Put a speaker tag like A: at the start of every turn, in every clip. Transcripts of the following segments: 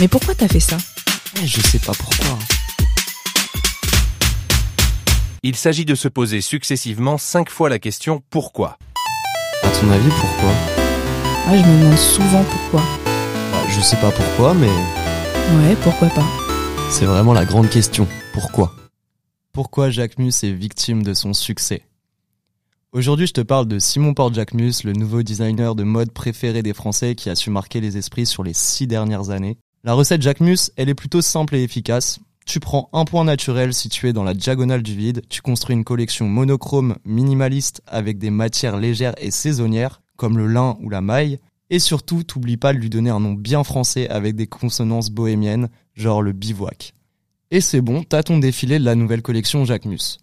A: Mais pourquoi t'as fait ça
B: Je sais pas pourquoi.
C: Il s'agit de se poser successivement cinq fois la question pourquoi?
B: À ton avis, pourquoi?
A: Ah, je me demande souvent pourquoi.
B: Bah, Je sais pas pourquoi, mais
A: Ouais, pourquoi pas
B: c'est vraiment la grande question. Pourquoi? Pourquoi Jacquemus est victime de son succès? Aujourd'hui, je te parle de Simon Porte-Jacquemus, le nouveau designer de mode préféré des Français qui a su marquer les esprits sur les six dernières années. La recette Jacquemus, elle est plutôt simple et efficace. Tu prends un point naturel situé dans la diagonale du vide, tu construis une collection monochrome minimaliste avec des matières légères et saisonnières, comme le lin ou la maille, et surtout, t'oublies pas de lui donner un nom bien français avec des consonances bohémiennes, genre le bivouac. Et c'est bon, t'as ton défilé de la nouvelle collection Jacquemus.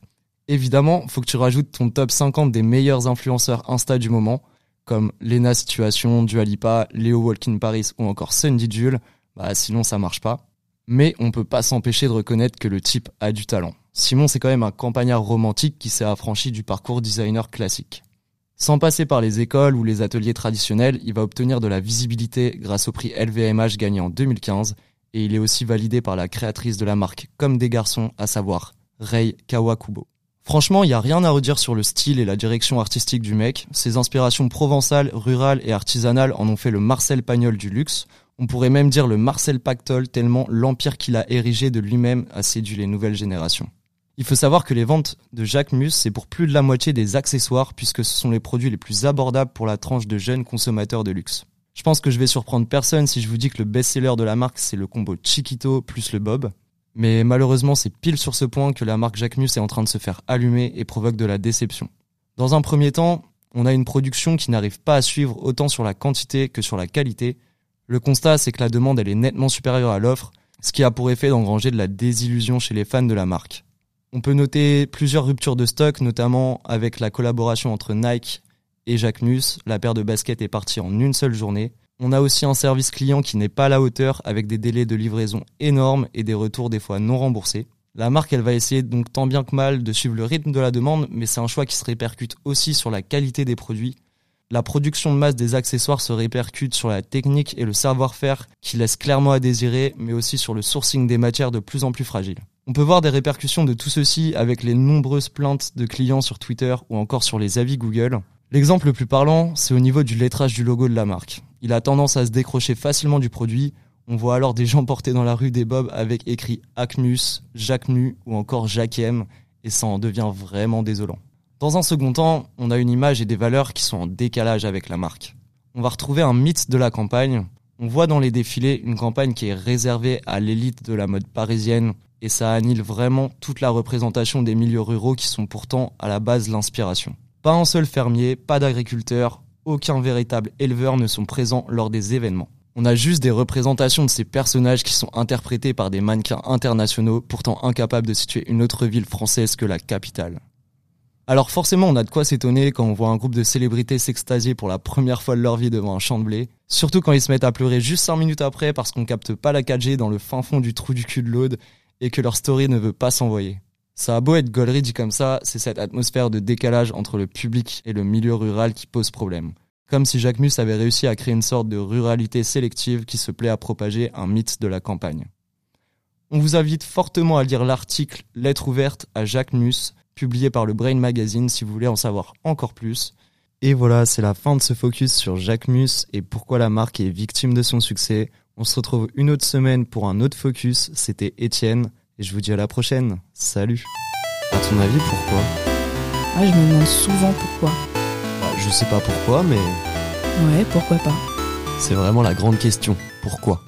B: Évidemment, faut que tu rajoutes ton top 50 des meilleurs influenceurs Insta du moment, comme Lena Situation, Dualipa, Léo Walkin Paris ou encore Sandy Jules, bah sinon ça marche pas. Mais on peut pas s'empêcher de reconnaître que le type a du talent. Simon c'est quand même un campagnard romantique qui s'est affranchi du parcours designer classique. Sans passer par les écoles ou les ateliers traditionnels, il va obtenir de la visibilité grâce au prix LVMH gagné en 2015 et il est aussi validé par la créatrice de la marque Comme des garçons, à savoir Rei Kawakubo. Franchement, il n'y a rien à redire sur le style et la direction artistique du mec. Ses inspirations provençales, rurales et artisanales en ont fait le Marcel Pagnol du luxe. On pourrait même dire le Marcel Pactol tellement l'empire qu'il a érigé de lui-même a séduit les nouvelles générations. Il faut savoir que les ventes de Jacques Mus, c'est pour plus de la moitié des accessoires puisque ce sont les produits les plus abordables pour la tranche de jeunes consommateurs de luxe. Je pense que je vais surprendre personne si je vous dis que le best-seller de la marque, c'est le combo Chiquito plus le Bob. Mais malheureusement, c'est pile sur ce point que la marque Jacques Mus est en train de se faire allumer et provoque de la déception. Dans un premier temps, on a une production qui n'arrive pas à suivre autant sur la quantité que sur la qualité. Le constat, c'est que la demande, elle est nettement supérieure à l'offre, ce qui a pour effet d'engranger de la désillusion chez les fans de la marque. On peut noter plusieurs ruptures de stock, notamment avec la collaboration entre Nike et Jacquemus. La paire de baskets est partie en une seule journée. On a aussi un service client qui n'est pas à la hauteur, avec des délais de livraison énormes et des retours des fois non remboursés. La marque, elle va essayer donc tant bien que mal de suivre le rythme de la demande, mais c'est un choix qui se répercute aussi sur la qualité des produits. La production de masse des accessoires se répercute sur la technique et le savoir-faire qui laisse clairement à désirer, mais aussi sur le sourcing des matières de plus en plus fragiles. On peut voir des répercussions de tout ceci avec les nombreuses plaintes de clients sur Twitter ou encore sur les avis Google. L'exemple le plus parlant, c'est au niveau du lettrage du logo de la marque. Il a tendance à se décrocher facilement du produit. On voit alors des gens porter dans la rue des bobs avec écrit Acmus, Jacquenu ou encore Jacquem, et ça en devient vraiment désolant. Dans un second temps, on a une image et des valeurs qui sont en décalage avec la marque. On va retrouver un mythe de la campagne. On voit dans les défilés une campagne qui est réservée à l'élite de la mode parisienne, et ça annule vraiment toute la représentation des milieux ruraux qui sont pourtant à la base l'inspiration. Pas un seul fermier, pas d'agriculteur, aucun véritable éleveur ne sont présents lors des événements. On a juste des représentations de ces personnages qui sont interprétés par des mannequins internationaux, pourtant incapables de situer une autre ville française que la capitale. Alors forcément, on a de quoi s'étonner quand on voit un groupe de célébrités s'extasier pour la première fois de leur vie devant un champ de blé, surtout quand ils se mettent à pleurer juste 5 minutes après parce qu'on capte pas la 4G dans le fin fond du trou du cul de l'Aude et que leur story ne veut pas s'envoyer. Ça a beau être gaulerie dit comme ça, c'est cette atmosphère de décalage entre le public et le milieu rural qui pose problème. Comme si Jacques Mus avait réussi à créer une sorte de ruralité sélective qui se plaît à propager un mythe de la campagne. On vous invite fortement à lire l'article Lettre ouverte à Jacques Mus, publié par le Brain Magazine si vous voulez en savoir encore plus. Et voilà, c'est la fin de ce focus sur Jacques Mus et pourquoi la marque est victime de son succès. On se retrouve une autre semaine pour un autre focus. C'était Étienne et je vous dis à la prochaine. Salut. À ton avis, pourquoi?
A: Ah, je me demande souvent pourquoi.
B: Bah, Je sais pas pourquoi, mais
A: Ouais, pourquoi pas
B: c'est vraiment la grande question. Pourquoi?